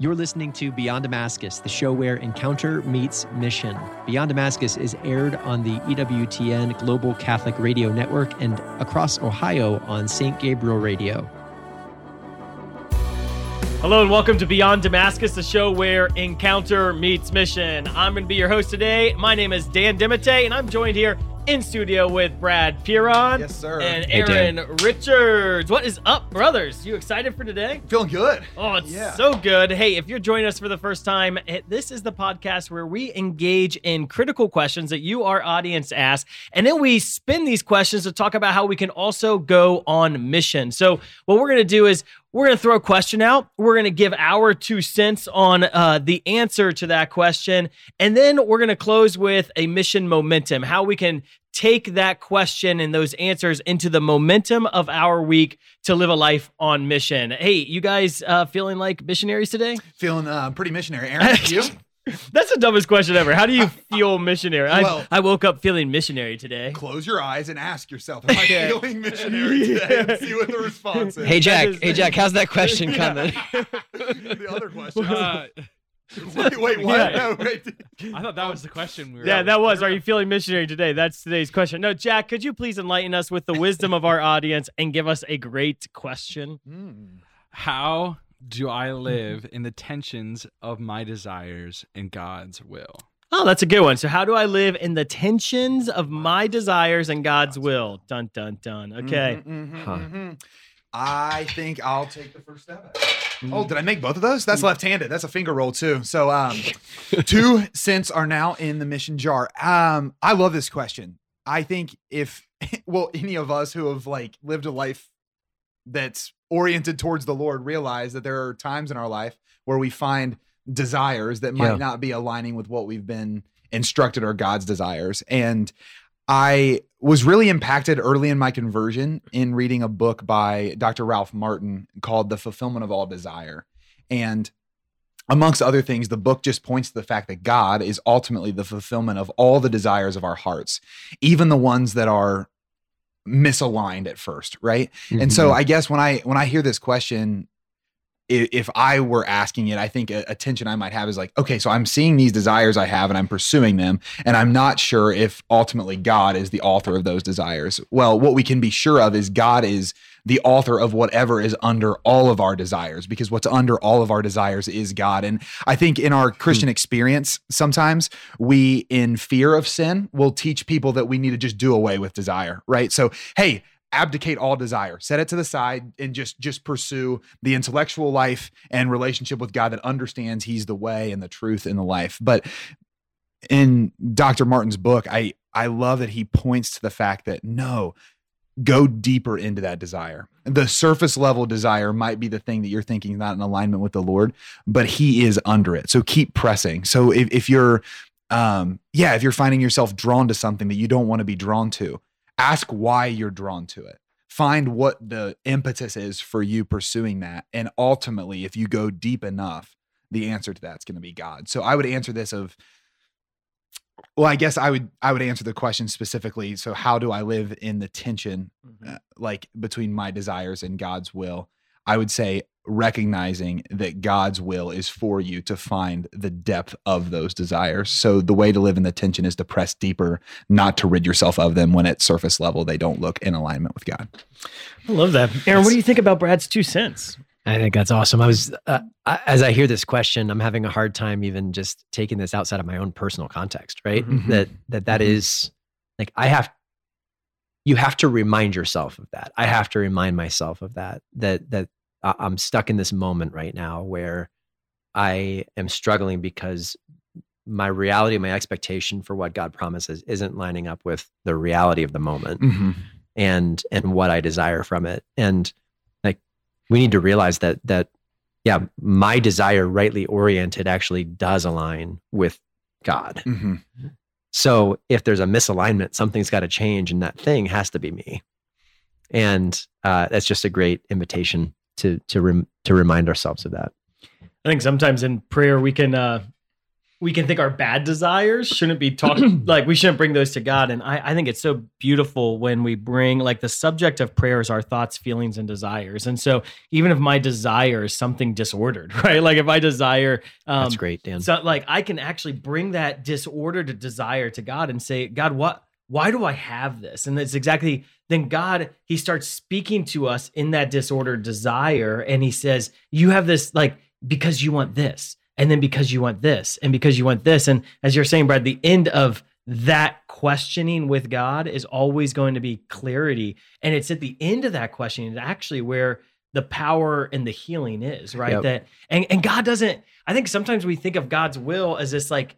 You're listening to Beyond Damascus, the show where encounter meets mission. Beyond Damascus is aired on the EWTN Global Catholic Radio Network and across Ohio on St. Gabriel Radio. Hello and welcome to Beyond Damascus, the show where encounter meets mission. I'm going to be your host today. My name is Dan DeMatte, and I'm joined here in studio with Brad Piron. Yes, sir. And Aaron Dan. Richards. What is up, brothers? You excited for today? Feeling good. Oh, it's Yeah. so good. Hey, if you're joining us for the first time, eh, this is the podcast where we engage in critical questions that you, our audience, ask. And then we spin these questions to talk about how we can also go on mission. So, what we're going to do is we're going to throw a question out. We're going to give our two cents on uh, the answer to that question. And then we're going to close with a mission momentum, how we can take that question and those answers into the momentum of our week to live a life on mission. Hey, you guys uh, feeling like missionaries today? Feeling uh, pretty missionary. Aaron, you? That's the dumbest question ever. How do you feel missionary? I, Well- I woke up feeling missionary today. Close your eyes and ask yourself, am I Yeah. feeling missionary today? And see what the response is. Hey, Jack. is- Hey, Jack, how's that question coming? the other question. Uh, wait, wait, what? Yeah. No, wait. I thought that was the question we were. Yeah, that was. Are you feeling missionary today? That's today's question. No, Jack, could you please enlighten us with the wisdom of our audience and give us a great question? Mm. How do I live in the tensions of my desires and God's will? Oh, that's a good one. So, how do I live in the tensions of my desires and God's will? Dun dun dun. Okay. Mhm, mhm, Huh. mhm. I think I'll take the first step. at it. Oh, did I make both of those? That's left-handed. That's a finger roll too. So, um, two cents are now in the mission jar. Um, I love this question. I think if well, any of us who have like lived a life that's oriented towards the Lord realize that there are times in our life where we find desires that might Yeah. not be aligning with what we've been instructed are God's desires. And I was really impacted early in my conversion in reading a book by Dr. Ralph Martin called The Fulfillment of All Desire. And amongst other things, the book just points to the fact that God is ultimately the fulfillment of all the desires of our hearts, even the ones that are misaligned at first, right? And so mm-hmm. I guess when I when I hear this question, if I were asking it, I think a, a tension I might have is like, okay, so I'm seeing these desires I have and I'm pursuing them, and I'm not sure if ultimately God is the author of those desires. Well, what we can be sure of is God is the author of whatever is under all of our desires, because what's under all of our desires is God. And I think in our Christian hmm. experience, sometimes we, in fear of sin, will teach people that we need to just do away with desire, right? So, hey, abdicate all desire set it to the side and just just pursue the intellectual life and relationship with god that understands he's the way and the truth and the life but in dr martin's book i i love that he points to the fact that no go deeper into that desire. The surface level desire might be the thing that you're thinking is not in alignment with the lord but he is under it. So keep pressing. So if, if you're um yeah if you're finding yourself drawn to something that you don't want to be drawn to ask why you're drawn to it. Find what the impetus is for you pursuing that. And ultimately if you go deep enough the answer to that's going to be god. So i would answer this of well i guess i would i would answer the question specifically so how do i live in the tension uh, like between my desires and god's will i would say recognizing that god's will is for you to find the depth of those desires so the way to live in the tension is to press deeper not to rid yourself of them when at surface level they don't look in alignment with god I love that. Aaron, what do you think about Brad's two cents? I think that's awesome. I was, uh, I, as I hear this question, I'm having a hard time even just taking this outside of my own personal context, right? Mhm. That, that, that Mhm. is like, I have, you have to remind yourself of that. I have to remind myself of that, that, that I'm stuck in this moment right now where I am struggling because my reality, my expectation for what God promises isn't lining up with the reality of the moment mm-hmm. and and what I desire from it. And we need to realize that that yeah, my desire rightly oriented actually does align with God. Mm-hmm. So if there's a misalignment, something's got to change, and that thing has to be me. And uh, that's just a great invitation to to rem- to remind ourselves of that. I think sometimes in prayer we can uh we can think our bad desires shouldn't be talked like we shouldn't bring those to God. And I, I think it's so beautiful when we bring like the subject of prayer is our thoughts, feelings, and desires. And so even if my desire is something disordered, right? Like if I desire um That's great, Dan. so like I can actually bring that disordered desire to God and say, God, what why do I have this? And it's exactly then God, He starts speaking to us in that disordered desire, and He says, You have this like because you want this, and then because you want this, and because you want this. And as you're saying, Brad, the end of that questioning with God is always going to be clarity. And it's at the end of that questioning actually where the power and the healing is, right? Yep. That and, and God doesn't, I think sometimes we think of God's will as this like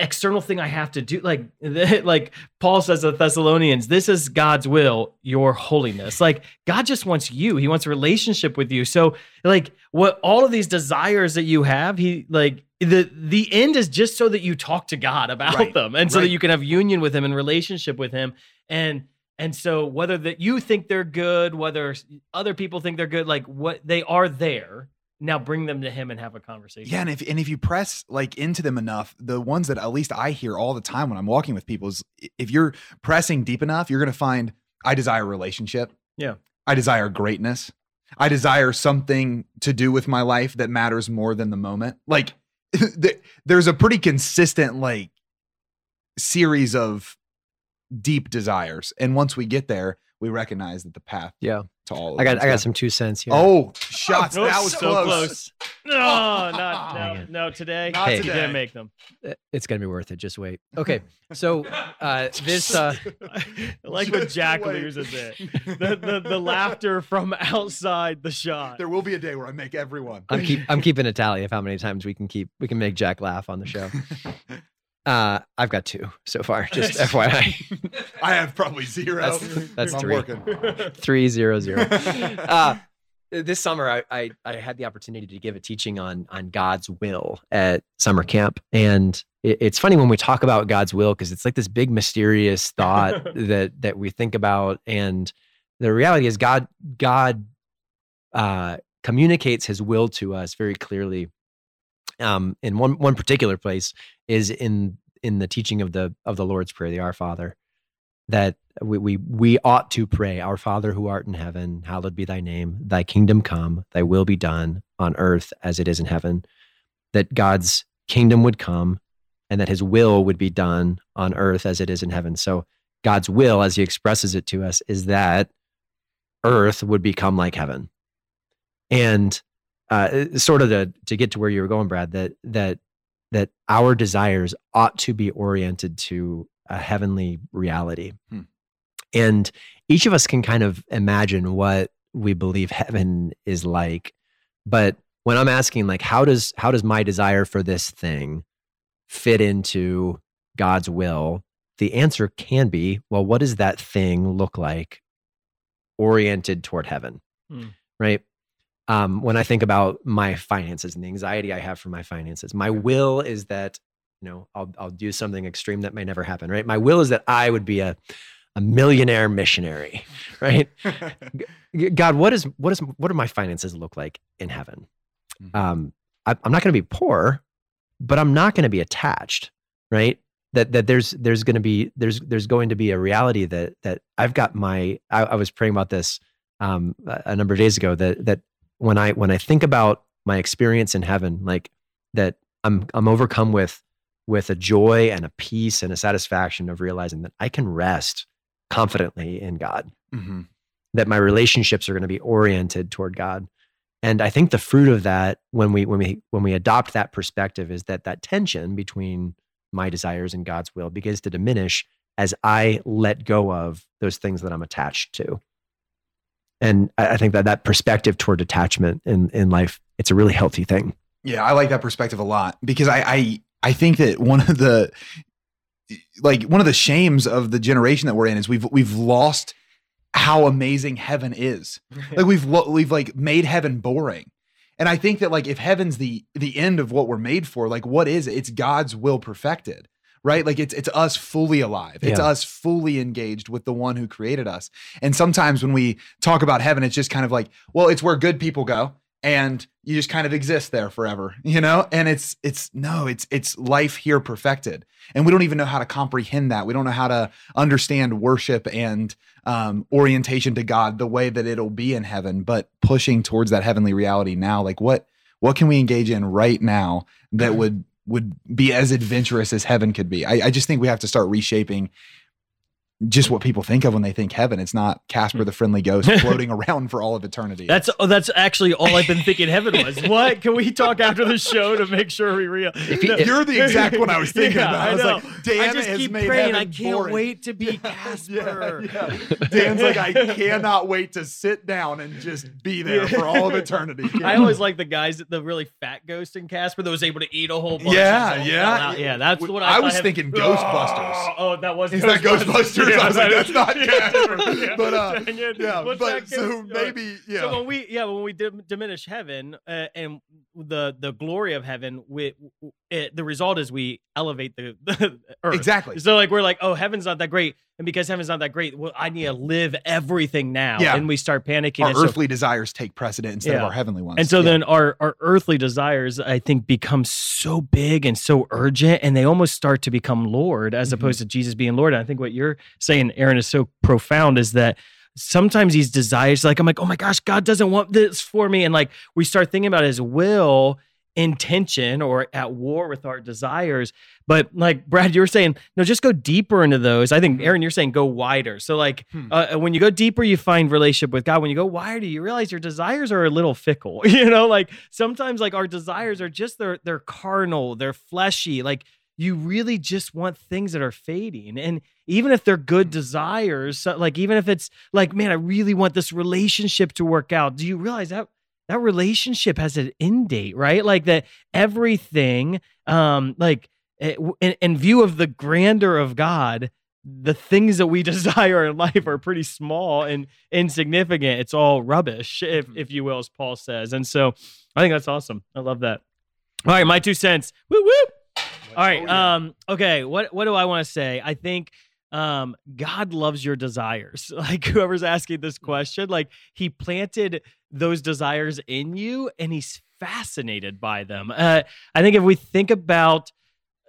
external thing I have to do. Like, like Paul says to the Thessalonians, this is God's will, your holiness. Like God just wants you. He wants a relationship with you. So like what all of these desires that you have, he like the the end is just so that you talk to God about Right. them and so that you can have union with him and relationship with him. And and so whether that you think they're good, whether other people think they're good, like what they are there. Now bring them to him and have a conversation. Yeah, and if and if you press like into them enough, the ones that at least I hear all the time when I'm walking with people is if you're pressing deep enough, you're gonna find I desire a relationship. Yeah. I desire greatness. I desire something to do with my life that matters more than the moment. Like there's a pretty consistent like series of deep desires. And once we get there, we recognize that the path Yeah. To all of I got them's I got some two cents here. Oh, shots. Nope, that was so close. No, not no, no. Today, Not you today. didn't make them. It's gonna be worth it. Just wait. Okay. So uh, this uh, I like what Jack wait. loses it. The, the the laughter from outside the shot. There will be a day where I make everyone. I'm keep I'm keeping a tally of how many times we can keep we can make Jack laugh on the show. Uh, I've got two so far. Just FYI, I have probably zero. That's- that's I'm three. working. three zero zero. Uh, this summer, I, I I had the opportunity to give a teaching on on God's will at summer camp, and it, it's funny when we talk about God's will because it's like this big mysterious thought that that we think about, and the reality is God God uh, communicates His will to us very clearly. Um, in one one particular place is in in the teaching of the of the Lord's Prayer, the Our Father, that we we we ought to pray, Our Father who art in heaven, hallowed be thy name, thy kingdom come, thy will be done on earth as it is in heaven. That God's kingdom would come and that his will would be done on earth as it is in heaven. So God's will, as he expresses it to us, is that earth would become like heaven. And uh, sort of to, to get to where you were going, Brad, that that that our desires ought to be oriented to a heavenly reality. Hmm. And each of us can kind of imagine what we believe heaven is like. But when I'm asking like how does how does my desire for this thing fit into God's will? The answer can be, well, what does that thing look like oriented toward heaven? Hmm. Right? Um, when I think about my finances and the anxiety I have for my finances, my will is that you know I'll I'll do something extreme that may never happen. Right? My will is that I would be a a millionaire missionary. Right? God, what is what is what do my finances look like in heaven? Mhm. Um, I, I'm not going to be poor, but I'm not going to be attached. Right? That that there's there's going to be there's there's going to be a reality that that I've got my I, I was praying about this um, a a number of days ago that that when I when I think about my experience in heaven, like that I'm I'm overcome with with a joy and a peace and a satisfaction of realizing that I can rest confidently in God, Mhm. that my relationships are going to be oriented toward God. And I think the fruit of that when we when we when we adopt that perspective is that that tension between my desires and God's will begins to diminish as I let go of those things that I'm attached to and I, I think that that perspective toward detachment in in life it's a really healthy thing Yeah, I like that perspective a lot because I, I I think that one of the like one of the shames of the generation that we're in is we've we've lost how amazing heaven is. Like we've we've like made heaven boring. And I think that like if heaven's the the end of what we're made for, like what is it? It's God's will perfected. Right? Like it's it's us fully alive. It's Yeah. us fully engaged with the one who created us. And sometimes when we talk about heaven, it's just kind of like, well, it's where good people go and you just kind of exist there forever, you know? And it's it's no, it's it's life here perfected. And we don't even know how to comprehend that. We don't know how to understand worship and um, orientation to God the way that it'll be in heaven, but pushing towards that heavenly reality now, like what what can we engage in right now that would would be as adventurous as heaven could be? I, I just think we have to start reshaping just what people think of when they think heaven. It's not Casper hmm. the friendly ghost floating around for all of eternity. That's oh, that's actually all I've been thinking heaven was. What? Can we talk after the show to make sure we're real? you, You're the exact one I was thinking Yeah, about. I I was know. like, Dan I just has keep made praying. heaven I can't boring. wait to be Casper. Yeah, yeah. Dan's like, I cannot wait to sit down and just be there for all of eternity. I always like the guys, the really fat ghost in Casper that was able to eat a whole bunch. Yeah, and yeah. yeah. That's what I. I was heaven- thinking Ghostbusters. Oh, oh, that was. Is that Ghostbusters? I was like, that's not Casper. Yeah. But uh, Dang it. yeah, What's but so maybe yeah. So when we yeah when we dim- diminish heaven uh, and the the glory of heaven, we it, the result is we elevate the, the earth. exactly. So like we're like, oh, heaven's not that great, and because heaven's not that great, well, I need to live everything now. Yeah. and we start panicking. Our and so- earthly desires take precedent instead of our heavenly ones. and so Yeah. then our our earthly desires, I think, become so big and so urgent, and they almost start to become Lord as Mhm. opposed to Jesus being Lord. And I think what you're saying, Aaron, is so profound. Is that sometimes these desires, like I'm like, oh my gosh, God doesn't want this for me, and like we start thinking about His will intention or at war with our desires. But like Brad, you were saying, no, just go deeper into those. I think Mhm. Aaron, you're saying go wider. So like Hmm. uh, when you go deeper, you find relationship with God. When you go wider, you realize your desires are a little fickle. You know, like sometimes like our desires are just they're they're carnal, they're fleshy. Like you really just want things that are fading. And even if they're good desires, so, like even if it's like, man, I really want this relationship to work out. Do you realize that that relationship has an end date, right? Like that everything, um, like eh, in, in view of the grandeur of God, the things that we desire in life are pretty small and insignificant. It's all rubbish, if Mhm. if you will, as Paul says. And so I think that's awesome. I love that. All right, my two cents. Woo woo. All right. Oh, yeah. Um, okay. What what do I want to say? I think um God loves your desires. Like whoever's asking this question, like he planted those desires in you and he's fascinated by them. Uh, I think if we think about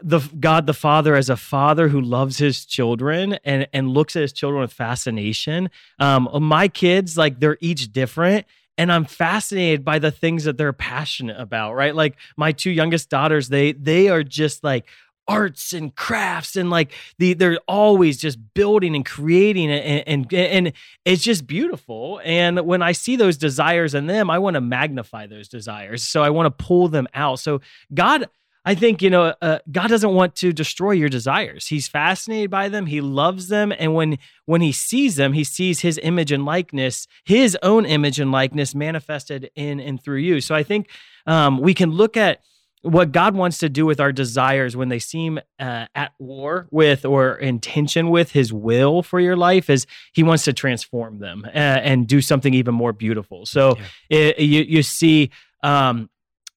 the God the Father as a father who loves his children and and looks at his children with fascination. Um, my kids, like they're each different, and I'm fascinated by the things that they're passionate about. Right, like my two youngest daughters, they they are just like arts and crafts and like the they're always just building and creating and and and it's just beautiful. And when i see those desires in them i want to magnify those desires. So i want to pull them out. So god I think you know uh, God doesn't want to destroy your desires. He's fascinated by them. He loves them, and when when he sees them, he sees His image and likeness, His own image and likeness manifested in and through you. So I think um, we can look at what God wants to do with our desires when they seem uh, at war with or in tension with His will for your life, is He wants to transform them uh, and do something even more beautiful. So it, you you see. Um,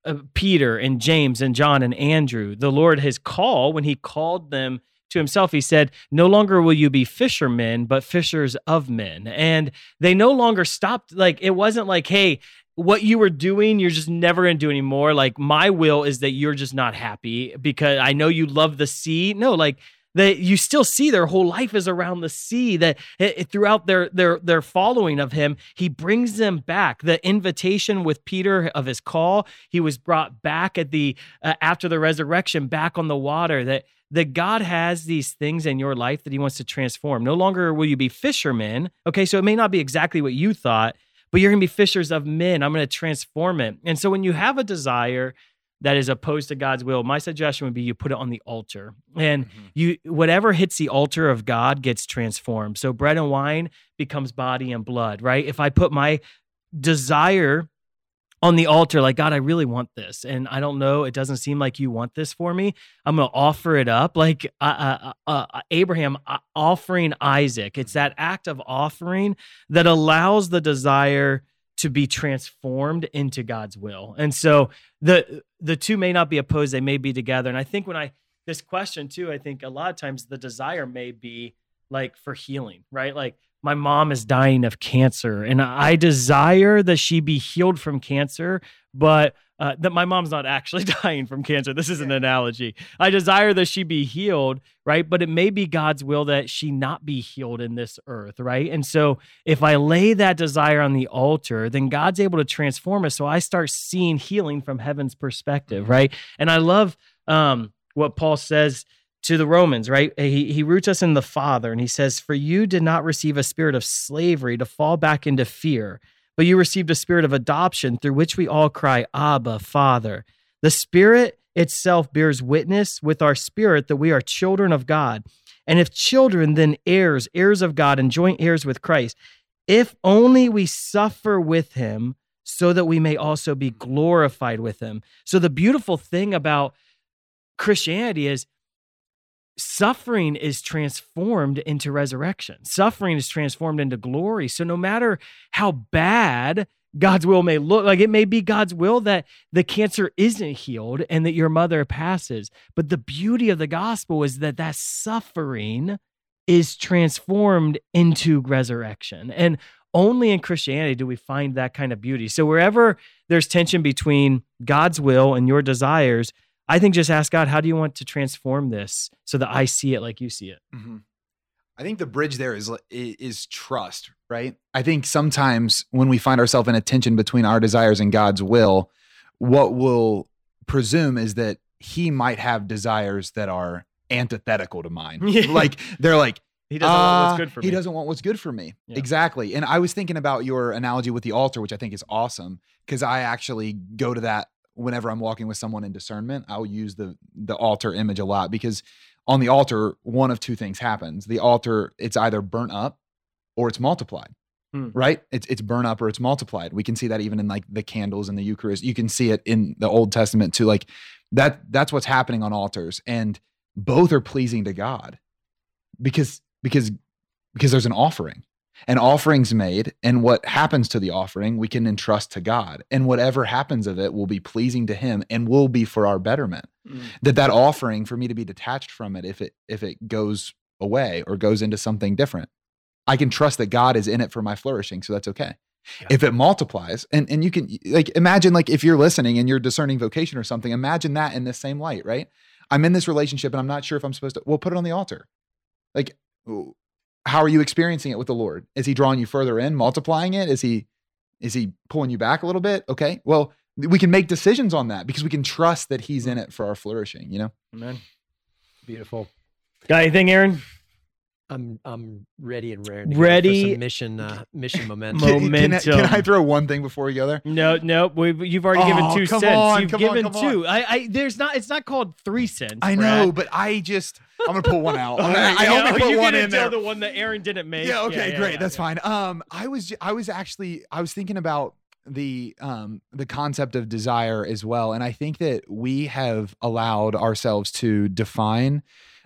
uh, Peter and James and John and Andrew, the Lord his call when he called them to himself, he said, No longer will you be fishermen, but fishers of men. And they no longer stopped. Like, it wasn't like, Hey, what you were doing, you're just never going to do anymore. Like, my will is that you're just not happy because I know you love the sea. No, like, that you still see their whole life is around the sea that eh, throughout their their their following of him he brings them back the invitation with peter of his call he was brought back at the uh, after the resurrection back on the water that that God has these things in your life that he wants to transform. No longer will you be fishermen. Okay, so it may not be exactly what you thought, but you're going to be fishers of men. I'm going to transform it. And so when you have a desire that is opposed to God's will, my suggestion would be you put it on the altar. And Mhm. you whatever hits the altar of God gets transformed. So bread and wine becomes body and blood, right? If I put my desire on the altar like god i really want this and i don't know it doesn't seem like you want this for me i'm gonna offer it up like uh, uh, uh, abraham uh, offering isaac it's that act of offering that allows the desire to be transformed into god's will. And so the the two may not be opposed they may be together. And i think when i this question too i think a lot of times the desire may be like for healing right? Like my mom is dying of cancer and I desire that she be healed from cancer, but uh, that my mom's not actually dying from cancer. This is an analogy. I desire that she be healed, right? But it may be God's will that she not be healed in this earth, right? And so if I lay that desire on the altar, then God's able to transform us. So I start seeing healing from heaven's perspective, right? And I love um, what Paul says to the Romans, right? He, he roots us in the Father and he says, For you did not receive a spirit of slavery to fall back into fear, but you received a spirit of adoption through which we all cry, Abba, Father. The Spirit itself bears witness with our spirit that we are children of God. And if children, then heirs, heirs of God, and joint heirs with Christ, if only we suffer with him so that we may also be glorified with him. So the beautiful thing about Christianity is suffering is transformed into resurrection. Suffering is transformed into glory. So no matter how bad God's will may look like it may be God's will that the cancer isn't healed and that your mother passes. But the beauty of the gospel is that that suffering is transformed into resurrection. And only in Christianity do we find that kind of beauty. So wherever there's tension between God's will and your desires, I think just ask God, how do you want to transform this so that I see it like you see it? Mm-hmm. I think the bridge there is is trust, right? I think sometimes when we find ourselves in a tension between our desires and God's will, what we'll presume is that He might have desires that are antithetical to mine. Yeah. Like they're like He doesn't want what's "Uh, good for he me. doesn't want what's good for me. Yeah. Exactly. And I was thinking about your analogy with the altar, which I think is awesome because I actually go to that whenever I'm walking with someone in discernment. I'll use the the altar image a lot because on the altar, one of two things happens. The altar, it's either burnt up or it's multiplied. Hmm. Right? It's it's burnt up or it's multiplied. We can see that even in like the candles in the Eucharist. You can see it in the Old Testament too. Like that that's what's happening on altars. And both are pleasing to God because because because there's an offering an offering's made and what happens to the offering we can entrust to god. And whatever happens of it will be pleasing to him and will be for our betterment. Mm. that that offering for me to be detached from it if it if it goes away or goes into something different i can trust that god is in it for my flourishing so that's okay. Yeah. if it multiplies and and you can like imagine like if you're listening and you're discerning vocation or something imagine that in the same light right? I'm in this relationship and i'm not sure if i'm supposed to well put it on the altar. Like how are you experiencing it with the lord is he drawing you further in multiplying it is he is he pulling you back a little bit okay well we can make decisions on that because we can trust that he's in it for our flourishing you know Amen. Beautiful. Got anything, Aaron? I'm I'm ready and raring. To Ready- for some mission uh, mission momentum. Mo- Can- can, I, can I throw one thing before we go there No, no. We've, you've already given two come cents. on, you've come on, given come on. two. I, I, there's not. It's not called three cents. i Brad. know but i just i'm gonna pull one out All I, right, I yeah, only put you one can in tell there the one that Aaron didn't make. yeah okay great yeah, that's yeah. fine um i was i was actually i was thinking about the um the concept of desire as well and i think that we have allowed ourselves to define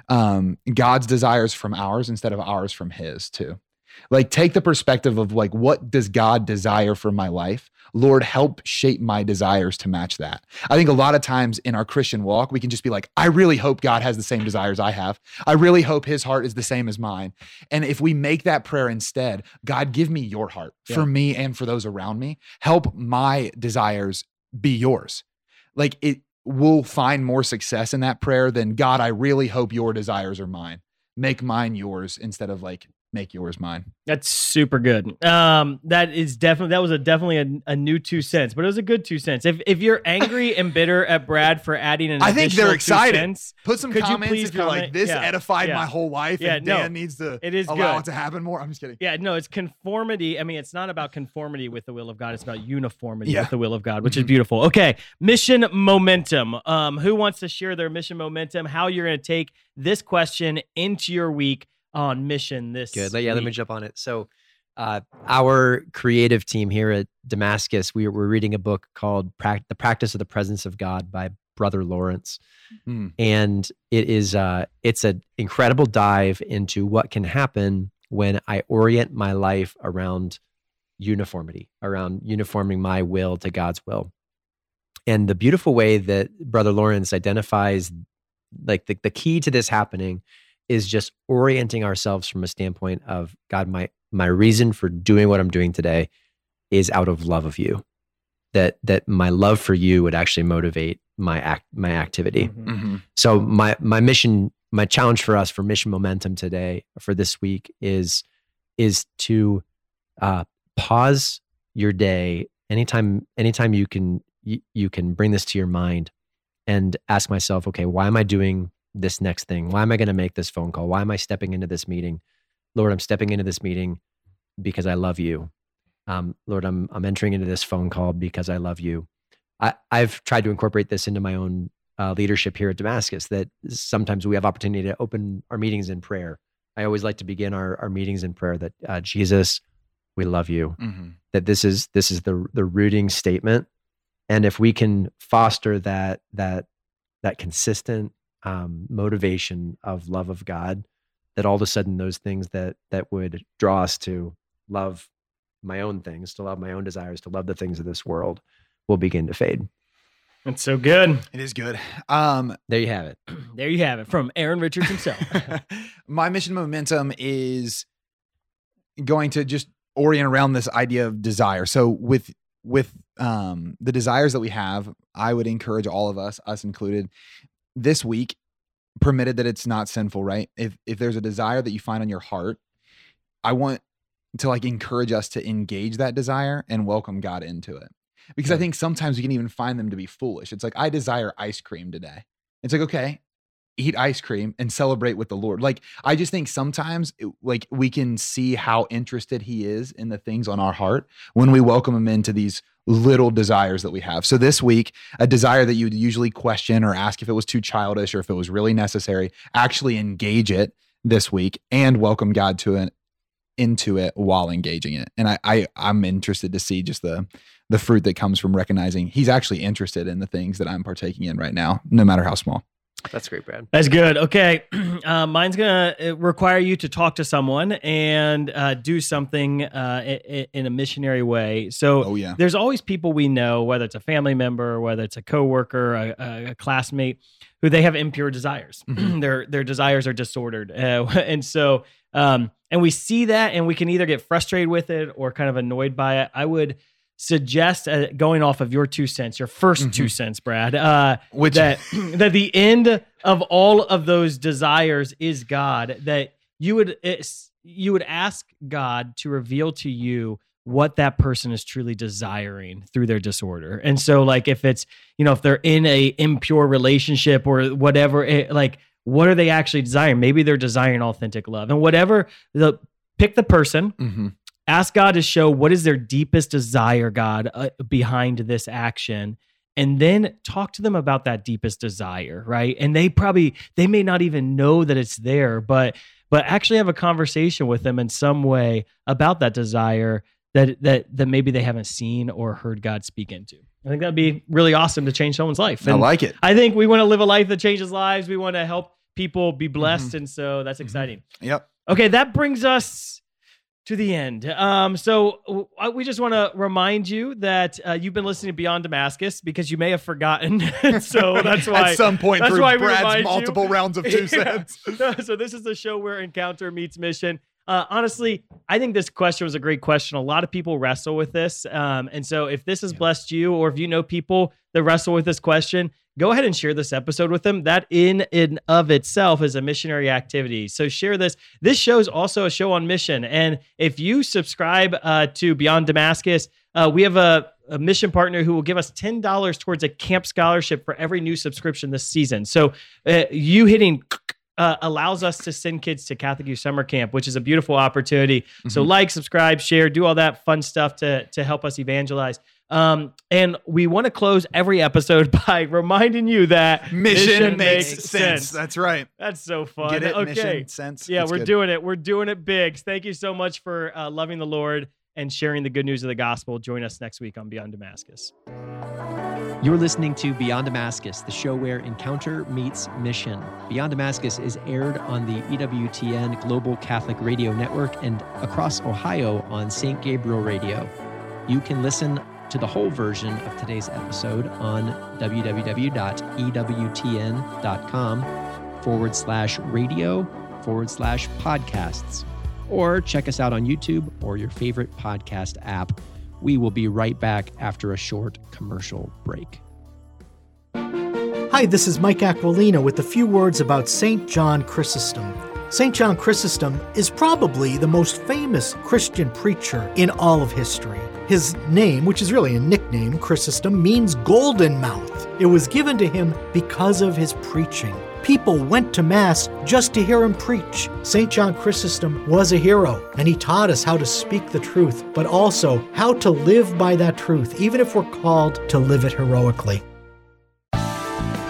um god's desires from ours instead of ours from his too. Like take the perspective of like what does god desire for my life? Lord help shape my desires to match that. I think a lot of times in our christian walk we can just be like i really hope god has the same desires i have. I really hope his heart is the same as mine. And if we make that prayer instead god give me your heart Yeah. for me and for those around me. Help my desires be yours. Like it will find more success in that prayer than god i really hope your desires are mine. Make mine yours instead of like make yours mine That's super good. Um, that is definitely that was a definitely a, a new two cents, but it was a good two cents. If if you're angry and bitter at Brad for adding an, I think they're excited. cents, put some you comments please if you're like this Yeah. edified Yeah. my whole life Yeah, and no. dan needs to It is allow good. it to happen more i'm just kidding Yeah, no, it's conformity. I mean, it's not about conformity with the will of God. It's about uniformity Yeah. with the will of God, which is Mhm. beautiful. Okay, mission momentum. Um, who wants to share their mission momentum? How you're going to take this question into your week on mission this Good. Yeah, let me jump on it. So, uh, our creative team here at Damascus, we, we're reading a book called Prac- "The Practice of the Presence of God" by Brother Lawrence, Hmm. and it is uh, it's an incredible dive into what can happen when I orient my life around uniformity, around uniforming my will to God's will. And the beautiful way that Brother Lawrence identifies, like the, the key to this happening, is just orienting ourselves from a standpoint of God, my my reason for doing what I'm doing today is out of love of you. That that my love for you would actually motivate my act my activity. Mhm. Mhm. So my my mission, my challenge for us for mission momentum today for this week is is to uh, pause your day anytime anytime you can you, you can bring this to your mind and ask myself, okay, why am I doing this next thing? Why am I going to make this phone call? Why am I stepping into this meeting? Lord, I'm stepping into this meeting because I love you. Um, Lord, I'm I'm entering into this phone call because I love you. I, I've tried to incorporate this into my own uh, leadership here at Damascus. That sometimes we have opportunity to open our meetings in prayer. I always like to begin our, our meetings in prayer. That uh, Jesus, we love you. Mhm. That this is this is the the rooting statement, and if we can foster that that that consistent um, motivation of love of God, that all of a sudden those things that that would draw us to love my own things, to love my own desires, to love the things of this world, will begin to fade. It's so good. It is good. Um, There you have it. There you have it from Aaron Richards himself. my mission momentum is going to just orient around this idea of desire. So with with um, the desires that we have, I would encourage all of us, us included, this week, permitted that it's not sinful, right? If if there's a desire that you find on your heart, I want to like encourage us to engage that desire and welcome God into it. Because I think sometimes we can even find them to be foolish. It's like I desire ice cream today. It's like okay, eat ice cream and celebrate with the Lord. Like I just think sometimes it- like we can see how interested he is in the things on our heart when we welcome him into these little desires that we have. So this week, a desire that you'd usually question or ask if it was too childish or if it was really necessary, actually engage it this week and welcome God to it into it while engaging it. And I, I I'm interested to see just the the fruit that comes from recognizing he's actually interested in the things that I'm partaking in right now, no matter how small. That's great, Brad. That's good. Okay. Uh, mine's going to require you to talk to someone and uh, do something uh, i- i- in a missionary way. So Oh yeah. there's always people we know, whether it's a family member, whether it's a coworker, a, a, a classmate, who they have impure desires. Mhm. their their desires are disordered, uh, and so um, and we see that, and we can either get frustrated with it or kind of annoyed by it. I would suggest uh, going off of your two cents, your 1st two Mhm. cents, Brad. Uh, Which that that the end of all of those desires is God. That you would you would ask God to reveal to you what that person is truly desiring through their disorder. And so, like, if it's you know if they're in a impure relationship or whatever, it, like, what are they actually desiring? Maybe they're desiring authentic love, and whatever the pick the person Mhm. Ask God to show what is their deepest desire, God, uh, behind this action. And then talk to them about that deepest desire, right? And they probably they may not even know that it's there, but but actually have a conversation with them in some way about that desire that that that maybe they haven't seen or heard God speak into. I think that'd be really awesome to change someone's life. I like it. I think we want to live a life that changes lives. We want to help people be blessed, Mm-hmm. and so that's exciting. Yep. Okay, that brings us to the end. Um, so we just want to remind you that uh, you've been listening to Beyond Damascus because you may have forgotten. so that's why. At some point that's through Brad's remind you. multiple rounds of two Yeah. cents. so this is the show where encounter meets mission. Uh, honestly, I think this question was a great question. A lot of people wrestle with this, um, and so if this has Yeah. blessed you, or if you know people that wrestle with this question, go ahead and share this episode with them. That in and of itself is a missionary activity. So share this. This show is also a show on mission, and if you subscribe uh, to Beyond Damascus, uh, we have a, a mission partner who will give us ten dollars towards a camp scholarship for every new subscription this season. So uh, you hitting uh, allows us to send kids to Catholic Youth Summer Camp, which is a beautiful opportunity. So Mhm. like, subscribe, share, do all that fun stuff to to help us evangelize. Um, and we want to close every episode by reminding you that Mission, makes, sense. That's right. That's so fun. Get it? Okay. Mission sense. Yeah, It's we're good. doing it. We're doing it big. Thank you so much for uh, loving the Lord and sharing the good news of the gospel. Join us next week on Beyond Damascus. You're listening to Beyond Damascus, the show where encounter meets mission. Beyond Damascus is aired on the EWTN Global Catholic Radio Network and across Ohio on St. Gabriel Radio. You can listen to the whole version of today's episode on www.ewtn.com forward slash radio forward slash podcasts. or check us out on YouTube or your favorite podcast app. We will be right back after a short commercial break. Hi, this is Mike Aquilina with a few words about St. John Chrysostom. St. John Chrysostom is probably the most famous Christian preacher in all of history. His name, which is really a nickname, Chrysostom, means golden mouth. It was given to him because of his preaching. People went to Mass just to hear him preach. St. John Chrysostom was a hero, and he taught us how to speak the truth, but also how to live by that truth, even if we're called to live it heroically.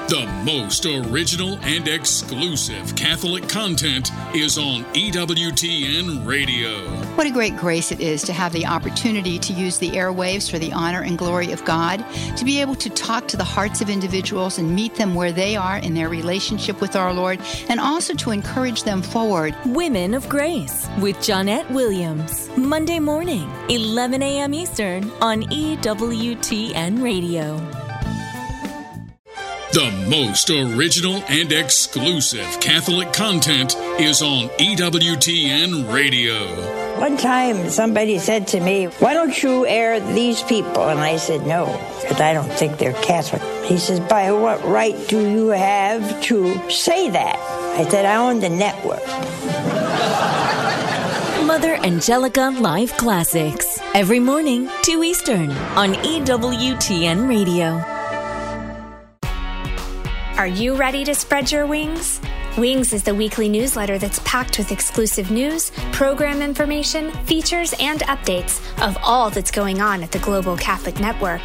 The most original and exclusive Catholic content is on EWTN Radio. What a great grace it is to have the opportunity to use the airwaves for the honor and glory of God, to be able to talk to the hearts of individuals and meet them where they are in their relationship with our Lord, and also to encourage them forward. Women of Grace with Johnnette Williams. Monday morning, 11 a.m. Eastern on EWTN Radio. The most original and exclusive Catholic content is on EWTN Radio. One time somebody said to me, Why don't you air these people? And I said, No, because I don't think they're Catholic. He says, By what right do you have to say that? I said, I own the network. Mother Angelica Live Classics. Every morning, 2 Eastern on EWTN Radio. Are you ready to spread your wings? Wings is the weekly newsletter that's packed with exclusive news, program information, features, and updates of all that's going on at the Global Catholic Network.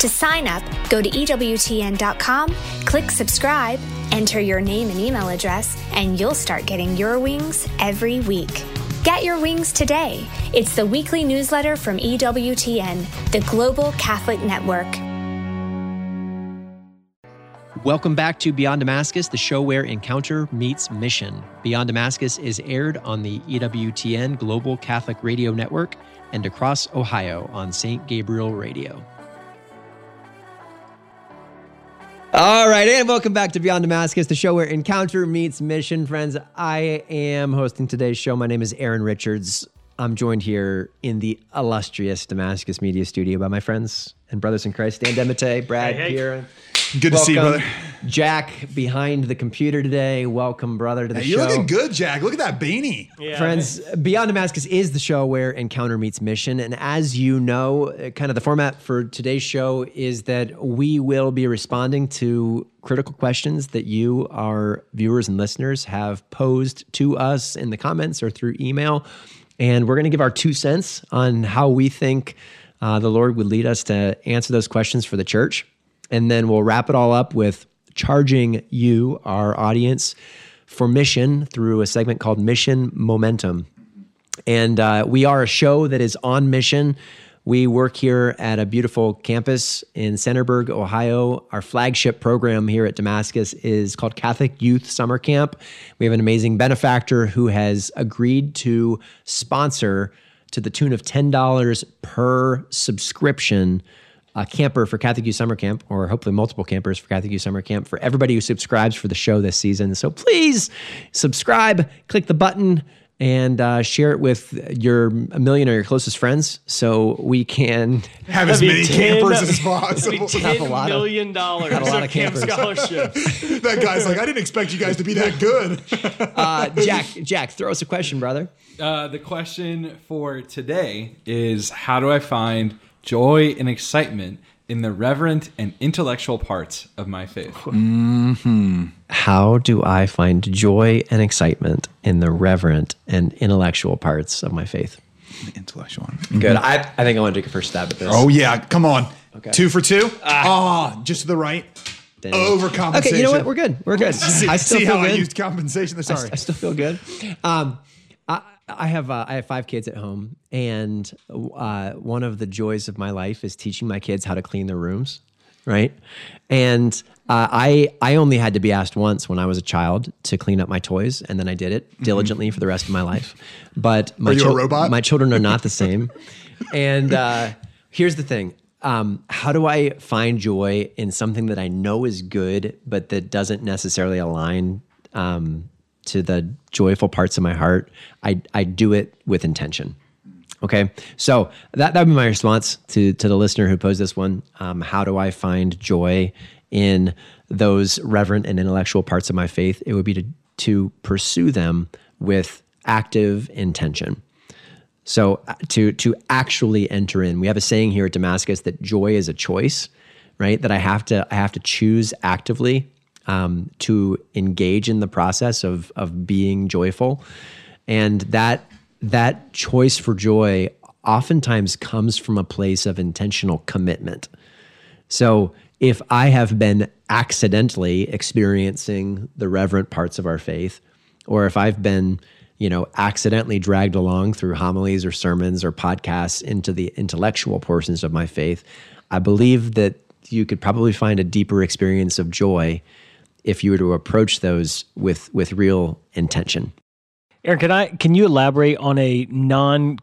To sign up, go to EWTN.com, click subscribe, enter your name and email address, and you'll start getting your wings every week. Get your wings today. It's the weekly newsletter from EWTN, the Global Catholic Network. Welcome back to Beyond Damascus, the show where encounter meets mission. Beyond Damascus is aired on the EWTN Global Catholic Radio Network and across Ohio on St. Gabriel Radio. All right, and welcome back to Beyond Damascus, the show where encounter meets mission. Friends, I am hosting today's show. My name is Aaron Richards. I'm joined here in the illustrious Damascus Media Studio by my friends and brothers in Christ, Dan DeMatte, Brad, Hey, hey. Kieran. Good to see you, brother. Jack behind the computer today. Welcome, brother, to the Hey, you're show. looking good, Jack. Look at that beanie. Yeah. Friends, Beyond Damascus is the show where encounter meets mission. And as you know, uh, kind of the format for today's show is that we will be responding to critical questions that you, our viewers and listeners, have posed to us in the comments or through email. And we're going to give our two cents on how we think uh, the Lord would lead us to answer those questions for the church. And then we'll wrap it all up with charging you, our audience, for mission through a segment called Mission Momentum. And uh, we are a show that is on mission. We work here at a beautiful campus in Centerburg, Ohio. Our flagship program here at Damascus is called Catholic Youth Summer Camp. We have an amazing benefactor who has agreed to sponsor to the tune of $10 per subscription a camper for Catholic Youth Summer Camp, or hopefully multiple campers for Catholic Youth Summer Camp for everybody who subscribes for the show this season. So please subscribe, click the button, and uh, share it with your a million or your closest friends, so we can Have as many 10 campers as that'd possible. Have a $10 lot of- million dollars a lot of of camp campers. scholarships. that guy's like, I didn't expect you guys to be that good. uh, Jack. Jack, throw us a question, brother. Uh, the question for today is How do I find joy and excitement in the reverent and intellectual parts of my faith? How do I find joy and excitement in the reverent and intellectual parts of my faith? Intellectual. Good. I, I think I want to take a first stab at this. Oh yeah, come on. Okay. Two for two. Ah, just to the right. Dang. Overcompensation. Okay, you know what? We're good. We're good. See, I still see feel how I used compensation. I, Sorry. I still feel good. Um, I, I have uh, I have five kids at home, and uh, one of the joys of my life is teaching my kids how to clean their rooms, right? And uh, I I only had to be asked once when I was a child to clean up my toys, and then I did it diligently for the rest of my life. But my Mm-hmm. you a robot? My children are not the same. and uh, here's the thing. Um, how do I find joy in something that I know is good, but that doesn't necessarily align um, to the joyful parts of my heart, I I do it with intention. Okay, so that that would be my response to to the listener who posed this one. Um, how do I find joy in those reverent and intellectual parts of my faith? It would be to to pursue them with active intention. So uh, to to actually enter in, we have a saying here at Damascus that joy is a choice, right? That I have to I have to choose actively um, to engage in the process of of being joyful, and that that choice for joy oftentimes comes from a place of intentional commitment. So if I have been accidentally experiencing the reverent parts of our faith, or if I've been you know, accidentally dragged along through homilies or sermons or podcasts into the intellectual portions of my faith, I believe that you could probably find a deeper experience of joy if you were to approach those with with real intention. Aaron, can I can you elaborate on a non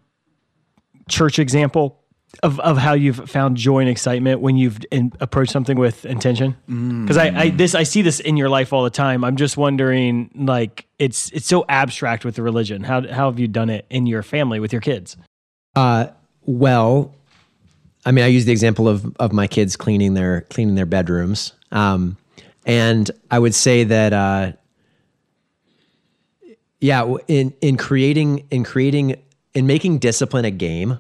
church example of, of how you've found joy and excitement when you've in, approached something with intention? Because I, I this I see this in your life all the time. I'm just wondering, like it's it's so abstract with the religion. How how have you done it in your family with your kids? Uh, well, I mean, I use the example of of my kids cleaning their cleaning their bedrooms, um, and I would say that. Uh, yeah, in in creating in creating in making discipline a game,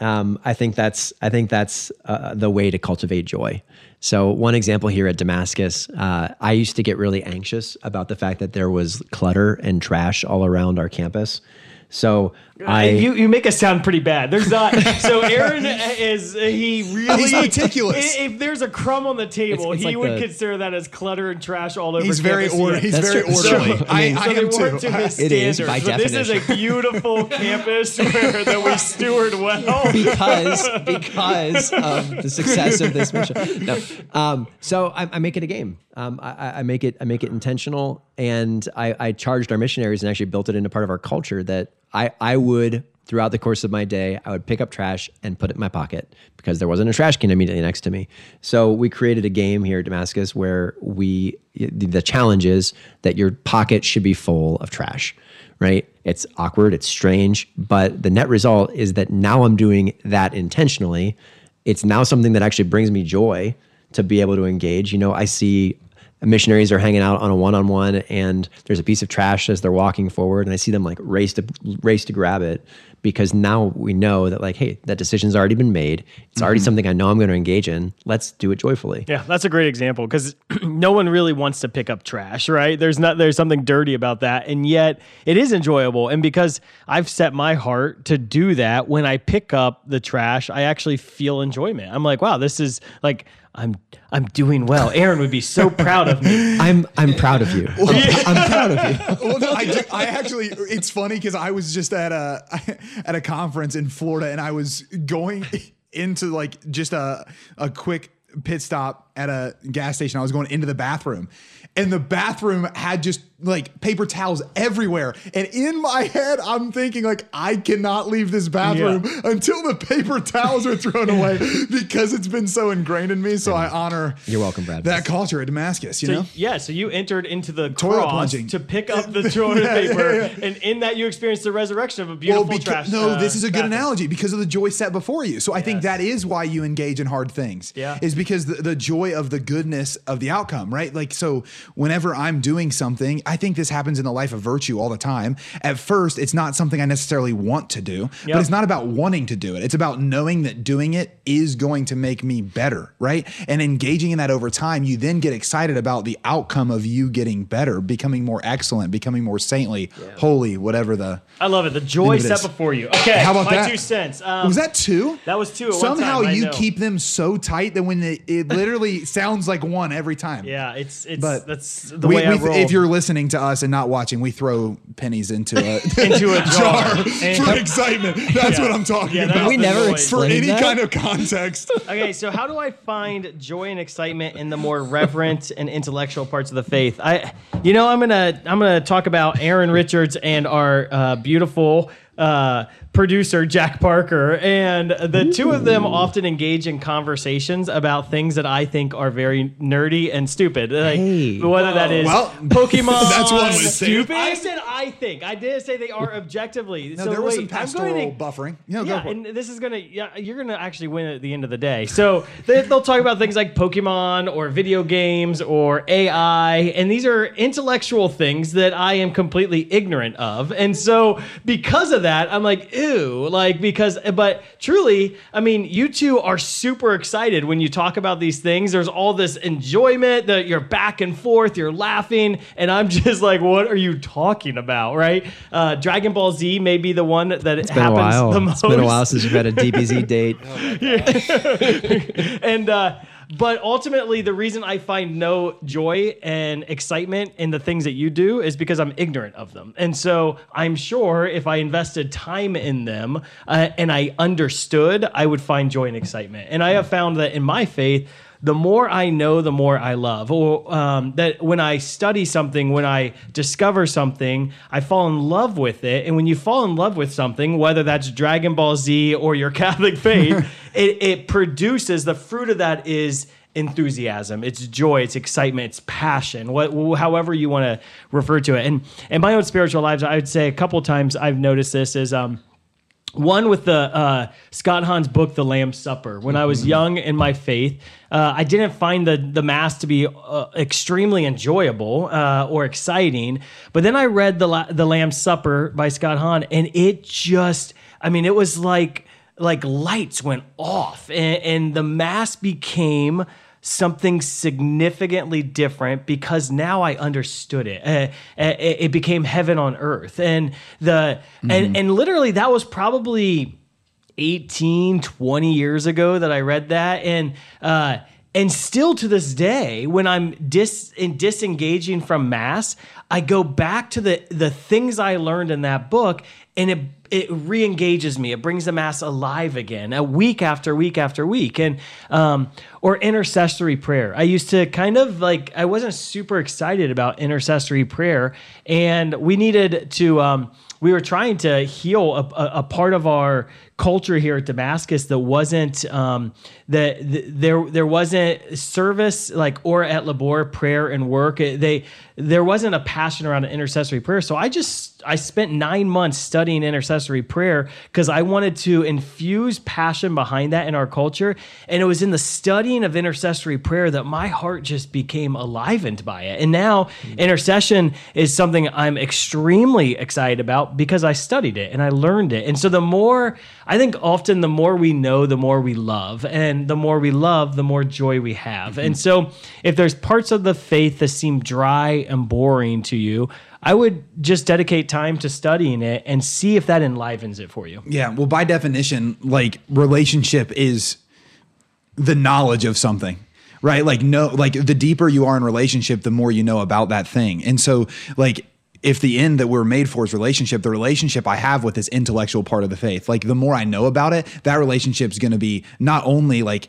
um, I think that's I think that's uh, the way to cultivate joy. So one example here at Damascus, uh, I used to get really anxious about the fact that there was clutter and trash all around our campus. So I you you make us sound pretty bad. There's not. so Aaron is he really He's meticulous. If, if there's a crumb on the table, It's- it's he like would the- consider that as clutter and trash all over. He's very campus. order. He's That's very true. orderly. So, I, I mean- I so they am weren't too. to his It is, standards, by but this is a beautiful campus where that we steward well. because because of the success of this mission. No. Um, so I, I make it a game. Um, I, I make it I make it intentional, and I, I charged our missionaries and actually built it into part of our culture that I I would throughout the course of my day I would pick up trash and put it in my pocket because there wasn't a trash can immediately next to me. So we created a game here at Damascus where we the, the challenge is that your pocket should be full of trash right? It's awkward, it's strange, but the net result is that now I'm doing that intentionally. It's now something that actually brings me joy to be able to engage. You know, I see missionaries are hanging out on a one-on-one and there's a piece of trash as they're walking forward and I see them like race to race to grab it because now we know that like hey, that decision's already been made. It's already mm-hmm. something I know I'm going to engage in. Let's do it joyfully. Yeah, that's a great example because no one really wants to pick up trash, right? There's not there's something dirty about that, and yet it is enjoyable. And because I've set my heart to do that, when I pick up the trash, I actually feel enjoyment. I'm like, wow, this is like I'm I'm doing well. Aaron would be so proud of me. I'm I'm proud of you. I'm, I'm proud of you. well, no, I, do- I actually, it's funny because I was just at a at a conference in Florida, and I was going into like just a a quick pit stop at a gas station. I was going into the bathroom, and the bathroom had just like paper towels everywhere. And in my head, I'm thinking like I cannot leave this bathroom until the paper towels are thrown away because it's been so ingrained in me. So I honor You're welcome, Brad. that culture at Damascus. You So, know. yeah, so you entered into the Toilet cross plunging. to pick up the toilet Yeah, yeah, paper, yeah. and in that you experienced the resurrection of a beautiful Well, beca- trash. no, uh, this is a good bathroom. analogy because of the joy set before you. So I think that is why you engage in hard things. Yeah. Is because the, the joy of the goodness of the outcome, right? Like, so whenever I'm doing something, I think this happens in the life of virtue all the time. At first, it's not something I necessarily want to do, Yep. but it's not about wanting to do it. It's about knowing that doing it is going to make me better, right? And engaging in that over time, you then get excited about the outcome of you getting better, becoming more excellent, becoming more saintly, holy, whatever the. I love it. The joy set before you. Okay, How about my that? two cents. Um, was that two? That was two. At one Somehow time, you know. keep them so tight that when it, it literally sounds like one every time. Yeah, it's it's But that's the We, way I roll. if you're listening to us and not watching, we throw pennies into a into a jar, And- for excitement. That's Yeah. what I'm talking Yeah, about. We never noise. for any that? kind of context. okay, so how do I find joy and excitement in the more reverent and intellectual parts of the faith? I, you know, I'm gonna I'm gonna talk about Aaron Richards and our uh, beautiful uh, producer Jack Parker, and the two of them often engage in conversations about things that I think are very nerdy and stupid. Like Hey. whether that is Well, Pokemon. that's one way to say it. stupid. I said I think. I didn't say they are objectively. No, so there was wait, some I'm pastoral to- buffering. No, go yeah, for it. and this is gonna yeah, you're gonna actually win at the end of the day. So they, they'll talk about things like Pokemon or video games or AI, and these are intellectual things that I am completely ignorant of. And so because of that, I'm like, ew, like because but truly, I mean, you two are super excited when you talk about these things. There's all this enjoyment that you're back and forth, you're laughing, and I'm just like, what are you talking about, right? Uh, Dragon Ball Z may be the one that It's been a happens while. the most. It's been a while since you've had a DBZ date. and uh, but ultimately, the reason I find no joy and excitement in the things that you do is because I'm ignorant of them. And so I'm sure if I invested time in them uh, and I understood, I would find joy and excitement. And I have found that in my faith. The more I know, the more I love. Or um, that when I study something, when I discover something, I fall in love with it. And when you fall in love with something, whether that's Dragon Ball Z or your Catholic faith, it, it produces the fruit of that is enthusiasm. It's joy. It's excitement. It's passion. What however you want to refer to it. And in my own spiritual lives i would say a couple times i've noticed this is um one with the uh, Scott Hahn's book, The Lamb's Supper. When I was young in my faith, uh, I didn't find the the mass to be uh, extremely enjoyable uh, or exciting. But then I read the La- the Lamb's Supper by Scott Hahn, and it just, I mean, it was like like lights went off, and, and the mass became something significantly different because now I understood it. Uh, uh, it, it became heaven on earth, and the and and literally that was probably 18, 20 years ago that I read that, and uh, and still to this day, when I'm dis in disengaging from mass, I go back to the the things I learned in that book, and it it re-engages me. It brings the mass alive again, a week after week after week, and um, or intercessory prayer. I used to kind of like I wasn't super excited about intercessory prayer, and we needed to. Um, we were trying to heal a, a, a part of our culture here at Damascus that wasn't um, that th- there there wasn't service like ora et labora prayer and work. They there wasn't a passion around intercessory prayer. So I just I spent nine months studying intercessory prayer because I wanted to infuse passion behind that in our culture. And it was in the studying of intercessory prayer that my heart just became alivened by it. And now intercession is something I'm extremely excited about because I studied it and I learned it. And so the more I think often the more we know, the more we love. And the more we love, the more joy we have. And mm-hmm. so if there's parts of the faith that seem dry and boring to you, I would just dedicate time to studying it and see if that enlivens it for you. Yeah, well, by definition, like relationship is the knowledge of something. Right? Like no like the deeper you are in relationship, the more you know about that thing. And so like if the end that we're made for is relationship, the relationship I have with this intellectual part of the faith, like the more I know about it, that relationship is going to be not only like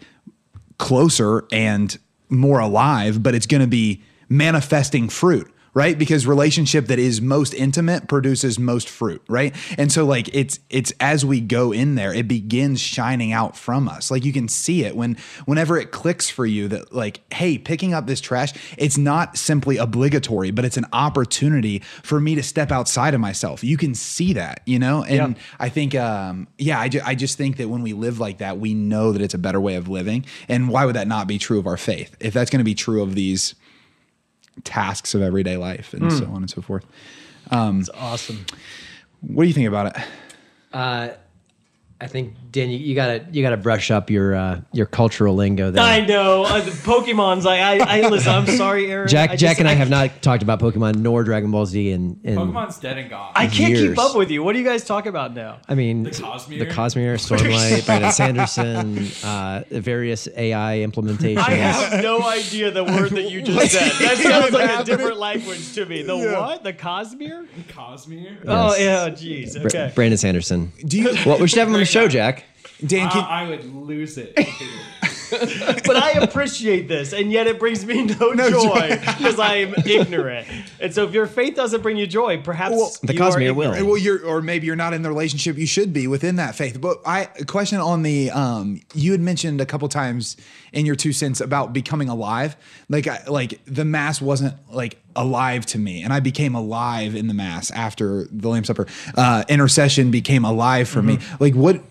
closer and more alive, but it's going to be manifesting fruit, right? Because relationship that is most intimate produces most fruit, right? And so like it's it's as we go in there, it begins shining out from us. Like you can see it when whenever it clicks for you that like, hey, picking up this trash, it's not simply obligatory, but it's an opportunity for me to step outside of myself. You can see that, you know? And I think um yeah, I, ju- I just think that when we live like that, we know that it's a better way of living. And why would that not be true of our faith? If that's going to be true of these tasks of everyday life and so on and so forth. Um, It's awesome. what do you think about it? Uh, I think Dan, you, you gotta you gotta brush up your uh, your cultural lingo there. I know. Uh, the Pokemon's like, I, I listen, I'm sorry, Aaron. Jack, I Jack, just- and I, have not talked about Pokemon nor Dragon Ball Z in, in Pokemon's dead and gone. I can't years. keep up with you. What do you guys talk about now? I mean, The Cosmere? the Cosmere, Stormlight, Brandon Sanderson, uh, the various AI implementations. I have no idea the word that you just said. That sounds like a different language to me. The what? The Cosmere? Cosmere? Oh, Yes. yeah, jeez. Br- Okay. Brandon Sanderson. Do you, Well, we should have him on the show, Jack. Dan? Can, I, I would lose it. but I appreciate this, and yet it brings me no, No joy. joy because I am ignorant. And so, if your faith doesn't bring you joy, perhaps The you are Cosmere will. Well, you're, or maybe you're not in the relationship you should be within that faith. But I question on the, um, you had mentioned a couple times in your two cents about becoming alive. Like, I, like the mass wasn't like alive to me, and I became alive in the mass after the Lamb's Supper. Uh, intercession became alive for me. Like, what?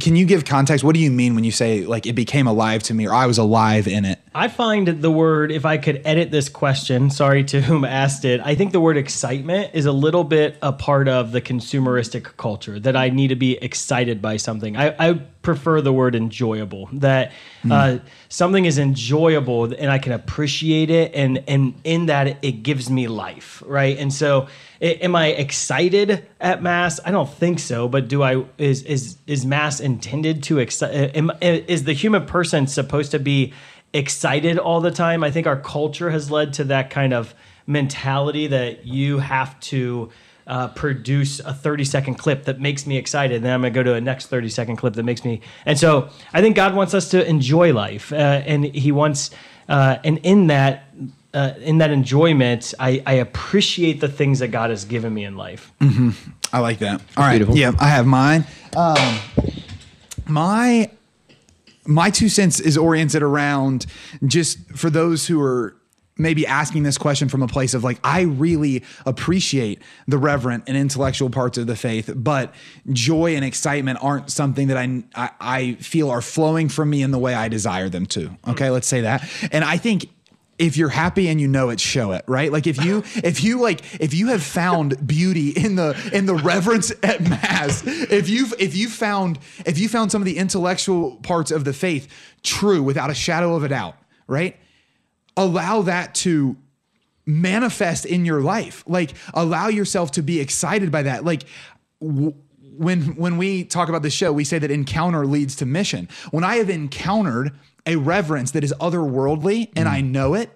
Can you give context? What do you mean when you say like it became alive to me, or I was alive in it? I find the word, if I could edit this question, sorry to whom asked it, I think the word excitement is a little bit a part of the consumeristic culture that I need to be excited by something. I, I prefer the word enjoyable, that uh, something is enjoyable and I can appreciate it. And, and in that, it gives me life, right? And so, i- am I excited at mass? I don't think so. But do I? Is is is mass intended to excite? Is the human person supposed to be excited all the time? I think our culture has led to that kind of mentality that you have to. Uh, produce a 30 second clip that makes me excited. And Then I'm going to go to a next 30 second clip that makes me. And so I think God wants us to enjoy life. Uh, and He wants, uh, and in that, uh, in that enjoyment, I, I appreciate the things that God has given me in life. I like that. All right. beautiful. Yeah, I have mine. Um, my my two cents is oriented around just for those who are maybe asking this question from a place of like I really appreciate the reverent and intellectual parts of the faith, but joy and excitement aren't something that I I, I feel are flowing from me in the way I desire them to. Hmm. Okay, let's say that. And I think if you're happy and you know it show it right like if you if you like if you have found beauty in the in the reverence at mass if you've if you found if you found some of the intellectual parts of the faith true without a shadow of a doubt right allow that to manifest in your life. Like allow yourself to be excited by that. Like w- when when we talk about the show we say that encounter leads to mission. When i have encountered a reverence that is otherworldly and mm. i know it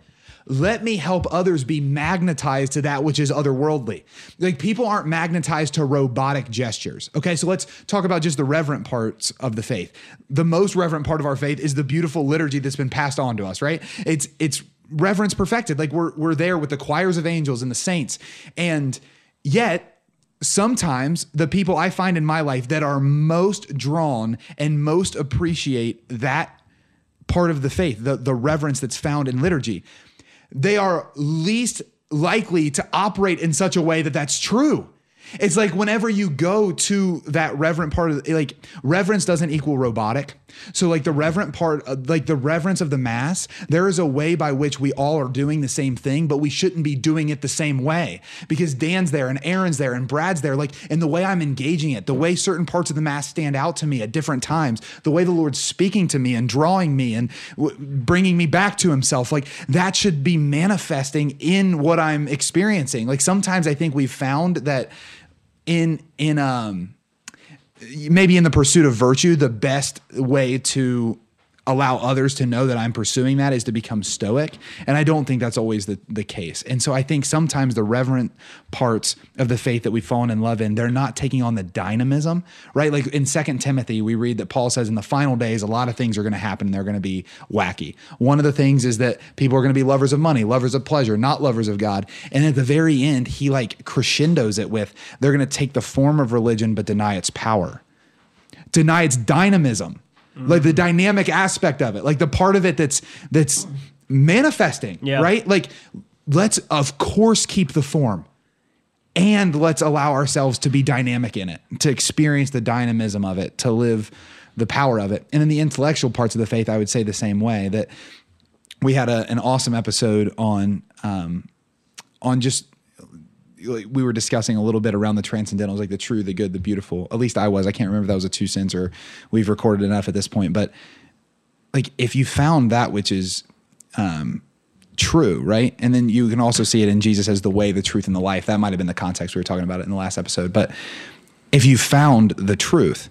let me help others be magnetized to that which is otherworldly. Like people aren't magnetized to robotic gestures. Okay, so let's talk about just the reverent parts of the faith. The most reverent part of our faith is the beautiful liturgy that's been passed on to us, right? It's it's reverence perfected. Like we're we're there with the choirs of angels and the saints. And yet sometimes the people I find in my life that are most drawn and most appreciate that part of the faith, the, the reverence that's found in liturgy, they are least likely to operate in such a way that that's true. It's like whenever you go to that reverent part of like reverence doesn't equal robotic. So like the reverent part, uh, like the reverence of the mass, there is a way by which we all are doing the same thing, but we shouldn't be doing it the same way because Dan's there and Aaron's there and Brad's there. Like in the way I'm engaging it, the way certain parts of the mass stand out to me at different times, the way the Lord's speaking to me and drawing me and w- bringing me back to Himself, like that should be manifesting in what I'm experiencing. Like sometimes I think we've found that in in um maybe in the pursuit of virtue the best way to allow others to know that I'm pursuing that is to become stoic and I don't think that's always the the case. And so I think sometimes the reverent parts of the faith that we've fallen in love in they're not taking on the dynamism, right? Like in Second Timothy we read that Paul says in the final days a lot of things are going to happen and they're going to be wacky. One of the things is that people are going to be lovers of money, lovers of pleasure, not lovers of God. And at the very end he like crescendos it with they're going to take the form of religion but deny its power deny its dynamism like the dynamic aspect of it. Like the part of it that's that's manifesting Yeah. right? Like let's of course keep the form. And let's allow ourselves to be dynamic in it to experience the dynamism of it to live the power of it. And in the intellectual parts of the faith i would say the same way that we had a, an awesome episode on um, on just we were discussing a little bit around the transcendentals, like the true, the good, the beautiful. At least I was. I can't remember if that was a two cents or we've recorded enough at this point. But like, if you found that which is um, true, right, and then you can also see it in Jesus as the way, the truth, and the life. That might have been the context we were talking about it in the last episode. But if you found the truth,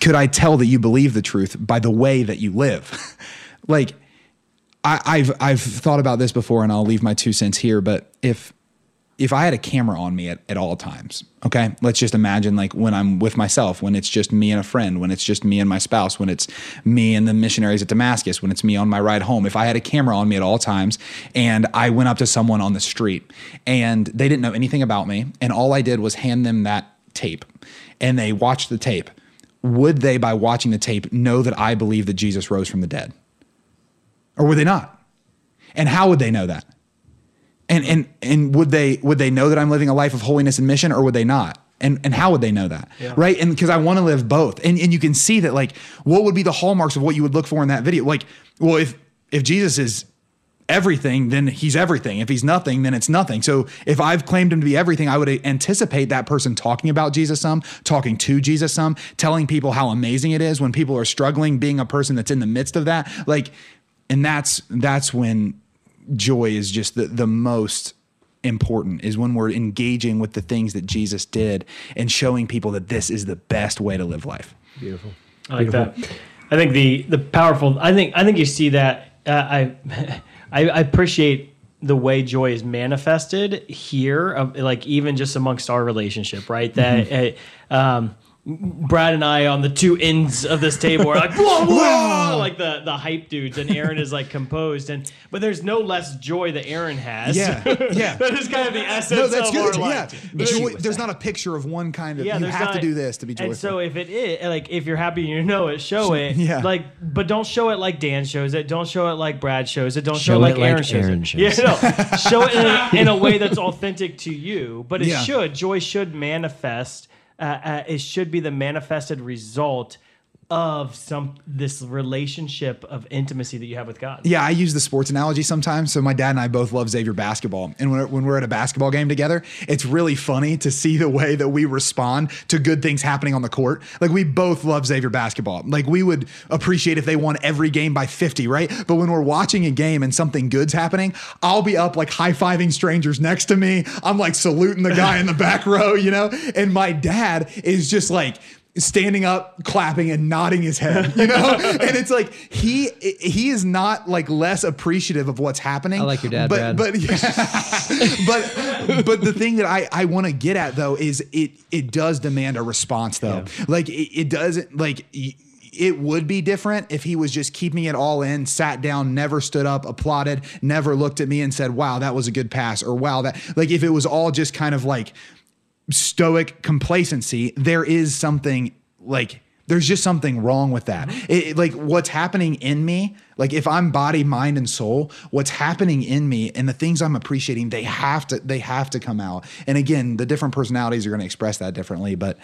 could I tell that you believe the truth by the way that you live? like, I've I've thought about this before, and I'll leave my two cents here. But if if I had a camera on me at, at all times, okay, let's just imagine like when I'm with myself, when it's just me and a friend, when it's just me and my spouse, when it's me and the missionaries at Damascus, when it's me on my ride home. If I had a camera on me at all times and I went up to someone on the street and they didn't know anything about me, and all I did was hand them that tape and they watched the tape, would they, by watching the tape, know that I believe that Jesus rose from the dead? Or would they not? And how would they know that? And and and would they would they know that I'm living a life of holiness and mission or would they not? And and how would they know that? Yeah. Right? And because I want to live both. And and you can see that like what would be the hallmarks of what you would look for in that video? Like, well, if if Jesus is everything, then he's everything. If he's nothing, then it's nothing. So if I've claimed him to be everything, I would anticipate that person talking about Jesus some, talking to Jesus some, telling people how amazing it is when people are struggling, being a person that's in the midst of that. Like, and that's that's when joy is just the, the most important is when we're engaging with the things that Jesus did and showing people that this is the best way to live life. Beautiful. I like Beautiful. that. I think the the powerful. I think I think you see that. Uh, I, I I appreciate the way joy is manifested here, uh, like even just amongst our relationship, right? That mm-hmm. uh, um, Brad and I on the two ends of this table are like whoa, whoa, like the the hype dudes, and Aaron is like composed, and but there's no less joy that Aaron has. Yeah, yeah. that is kind of the essence no, that's of good. our yeah. life. Joy, there's not a picture of one kind of. Yeah, you have not, to do this to be joyful. And so if it is like if you're happy and you know it, show it. Yeah. Like, but don't show it like Dan shows it. Don't show it like Brad shows it. Don't show, show it like, Aaron, shows Aaron it. Shows yeah, no. show it in a, in a way that's authentic to you. But it yeah. should joy should manifest uh, uh, it should be the manifested result of some this relationship of intimacy that you have with God. Yeah, I use the sports analogy sometimes. So my dad and I both love Xavier basketball, and when, when we're at a basketball game together, it's really funny to see the way that we respond to good things happening on the court. Like we both love Xavier basketball. Like we would appreciate if they won every game by 50, right? But when we're watching a game and something good's happening, I'll be up like high fiving strangers next to me. I'm like saluting the guy in the back row, you know. And my dad is just like standing up, clapping, and nodding his head. You know, and it's like he he is not like less appreciative of what's happening. I like your dad, but Brad. but yeah, but but the thing that I I want to get at though is it it does demand a response though. Yeah. Like it, it doesn't like. it would be different if he was just keeping it all in, sat down, never stood up, applauded, never looked at me and said, "Wow, that was a good pass," or "Wow, that." Like if it was all just kind of like stoic complacency, there is something like there's just something wrong with that. Mm-hmm. It, like what's happening in me, like if I'm body, mind, and soul, what's happening in me and the things I'm appreciating, they have to they have to come out. And again, the different personalities are going to express that differently. But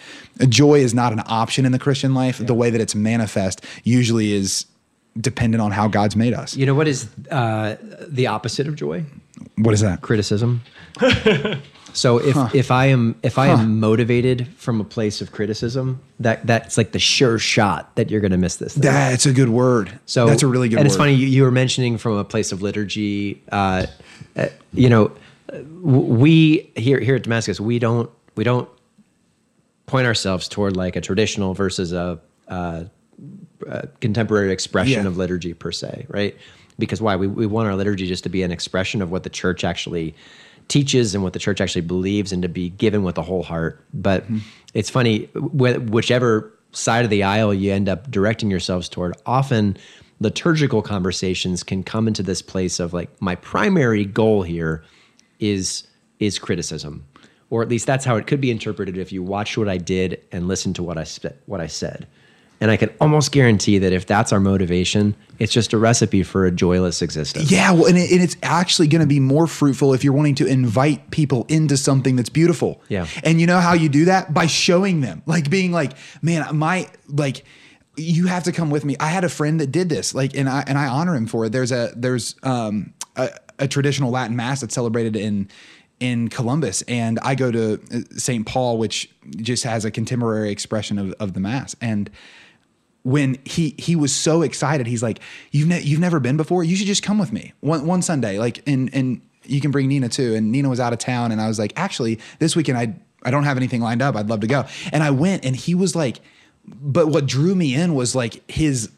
joy is not an option in the Christian life. Yeah. The way that it's manifest usually is dependent on how God's made us. You know what is uh, the opposite of joy? What is that? Criticism. So if huh. if I am if I huh. am motivated from a place of criticism, that that's like the sure shot that you're going to miss this. Thing. That's a good word. So that's a really good. Word. And word. it's funny you, you, were mentioning from a place of liturgy. Uh, uh, you know, we here here at Damascus, we don't we don't point ourselves toward like a traditional versus a, a, a contemporary expression yeah. of liturgy per se, right? Because why we we want our liturgy just to be an expression of what the church actually teaches and what the church actually believes and to be given with a whole heart. But mm-hmm. it's funny, whichever side of the aisle you end up directing yourselves toward, often liturgical conversations can come into this place of like, my primary goal here is is criticism. Or at least that's how it could be interpreted if you watched what I did and listened to what I what I said. And I can almost guarantee that if that's our motivation, it's just a recipe for a joyless existence. Yeah, well, and, it, and it's actually going to be more fruitful if you're wanting to invite people into something that's beautiful. Yeah. And you know how you do that? By showing them, like being like, man, my, like, you have to come with me. I had a friend that did this, like, and I and I honor him for it. There's a there's um a, a traditional Latin mass that's celebrated in in Columbus, and I go to uh, St. Paul, which just has a contemporary expression of, of the mass, and when he he was so excited, he's like, "You've ne- you've never been before. You should just come with me one one Sunday. Like, and and you can bring Nina too." And Nina was out of town, and I was like, "Actually, this weekend I I don't have anything lined up. I'd love to go." And I went, and he was like, but what drew me in was like his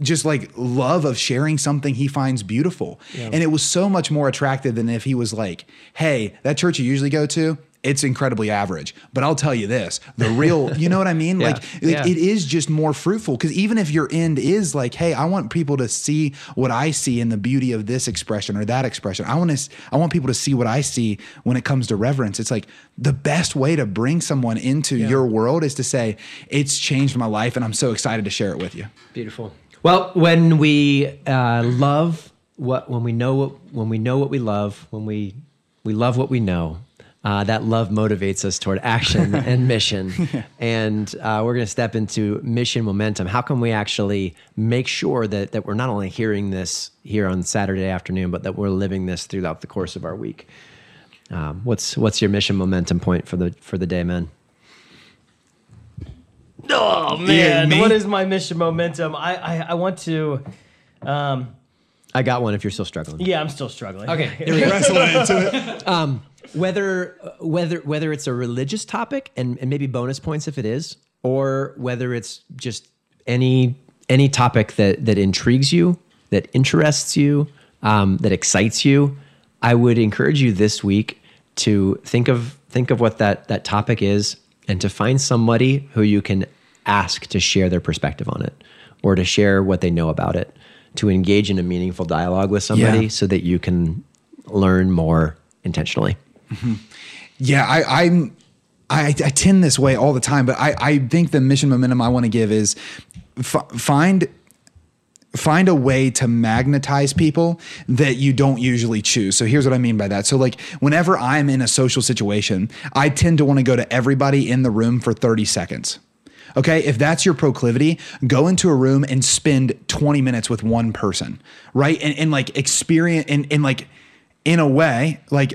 just like love of sharing something he finds beautiful. And it was so much more attractive than if he was like, hey, that church you usually go to, it's incredibly average. But I'll tell you this the real, you know what I mean? Yeah. Like, Yeah. it is just more fruitful because even if your end is like, hey, I want people to see what I see in the beauty of this expression or that expression. I want to, I want people to see what I see when it comes to reverence. It's like the best way to bring someone into your world is to say, it's changed my life and I'm so excited to share it with you. Beautiful. Well, when we uh, love what, when we know what, when we know what we love, when we we love what we know, uh, that love motivates us toward action and mission. And uh, we're going to step into mission momentum. How can we actually make sure that that we're not only hearing this here on Saturday afternoon, but that we're living this throughout the course of our week? Um, what's what's your mission momentum point for the for the day, man? Oh man, me? what is my mission momentum? I I, I want to. Um, I got one. If you're still struggling. yeah, I'm still struggling. Okay, here we go. Um, whether whether whether it's a religious topic and, and maybe bonus points if it is, or whether it's just any any topic that that intrigues you, that interests you, um, that excites you, I would encourage you this week to think of think of what that that topic is, and to find somebody who you can ask to share their perspective on it, or to share what they know about it, to engage in a meaningful dialogue with somebody, Yeah. so that you can learn more intentionally. Yeah, I, I'm. I, I tend this way all the time, but I, I think the mission momentum I want to give is f- find find a way to magnetize people that you don't usually choose. So here's what I mean by that. So like whenever I'm in a social situation, I tend to want to go to everybody in the room for 30 seconds. Okay, if that's your proclivity, go into a room and spend 20 minutes with one person, right? And, and like experience and, and like in a way, like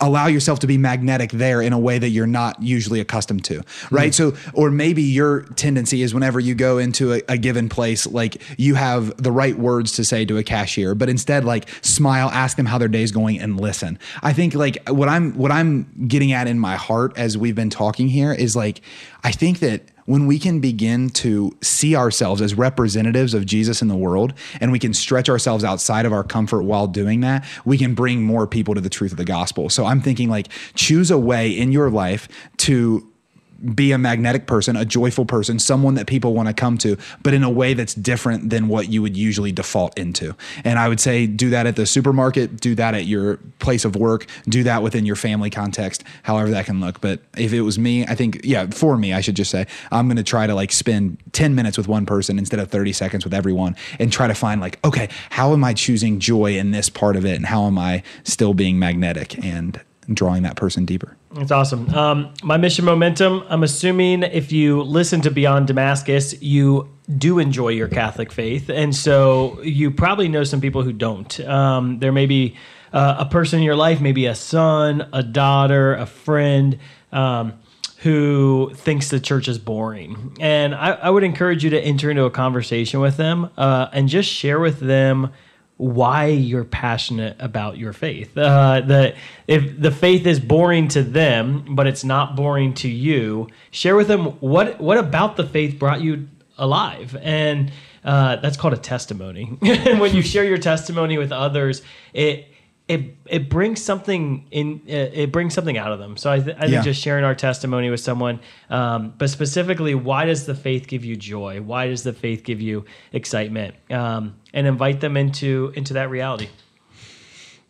allow yourself to be magnetic there in a way that you're not usually accustomed to, mm-hmm. right? So, or maybe your tendency is whenever you go into a, a given place, like you have the right words to say to a cashier, but instead, like smile, ask them how their day's going, and listen. I think like what I'm what I'm getting at in my heart as we've been talking here is like I think that when we can begin to see ourselves as representatives of Jesus in the world and we can stretch ourselves outside of our comfort while doing that, we can bring more people to the truth of the gospel. So I'm thinking like choose a way in your life to be a magnetic person, a joyful person, someone that people want to come to, but in a way that's different than what you would usually default into. And I would say do that at the supermarket, do that at your place of work, do that within your family context, however that can look. But if it was me, I think, yeah, for me, I should just say, I'm going to try to like spend 10 minutes with one person instead of 30 seconds with everyone and try to find like, okay, how am I choosing joy in this part of it? And how am I still being magnetic and drawing that person deeper? That's awesome. Um, my mission momentum. I'm assuming if you listen to Beyond Damascus, you do enjoy your Catholic faith, and so you probably know some people who don't. Um, there may be uh, a person in your life, maybe a son, a daughter, a friend. Um, who thinks the church is boring. And I, I would encourage you to enter into a conversation with them uh, and just share with them why you're passionate about your faith. Uh, that if the faith is boring to them, but it's not boring to you, share with them what what about the faith brought you alive, and uh, that's called a testimony. and when you share your testimony with others, it it it brings something in it it brings something out of them. So I, th- I Yeah. think just sharing our testimony with someone, um, but specifically, why does the faith give you joy? Why does the faith give you excitement? Um, and invite them into into that reality.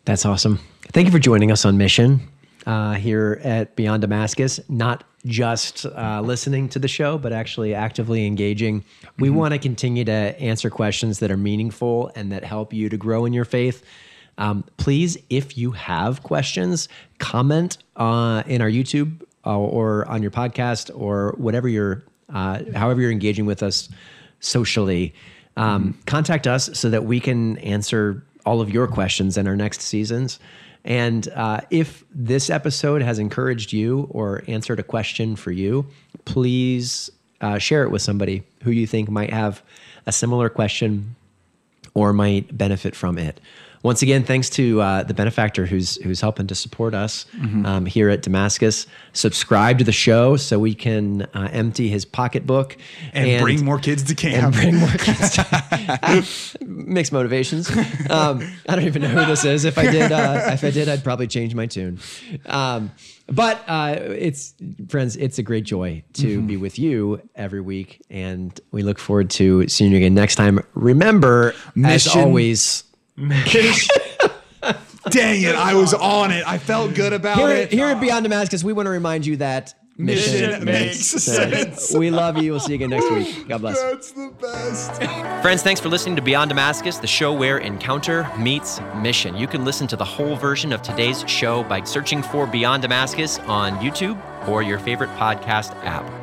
That's awesome. Thank you for joining us on mission uh, here at Beyond Damascus. Not just uh, listening to the show, but actually actively engaging. We want to continue to answer questions that are meaningful and that help you to grow in your faith. Um, please, if you have questions, comment uh, in our YouTube uh, or on your podcast or whatever you're, uh, however you're engaging with us socially. Um, Contact us so that we can answer all of your questions in our next seasons. And uh, if this episode has encouraged you or answered a question for you, please uh, share it with somebody who you think might have a similar question or might benefit from it. Once again, thanks to uh, the benefactor who's who's helping to support us Mhm. um, here at Damascus. Subscribe to the show so we can uh, empty his pocketbook And bring more kids to camp. And bring more kids. To, mixed motivations. Um, I don't even know who this is. If I did, uh, if I did, I'd probably change my tune. Um, but uh, it's friends, it's a great joy to Mhm. be with you every week, and we look forward to seeing you again next time. Remember, as always, Dang it, I was on it. I felt good about here, it. here at Beyond Damascus, we want to remind you that Mission makes saints. We love you. We'll see you again next week. God bless. That's the best. Friends, thanks for listening to Beyond Damascus, the show where encounter meets mission. You can listen to the whole version of today's show by searching for Beyond Damascus on YouTube or your favorite podcast app.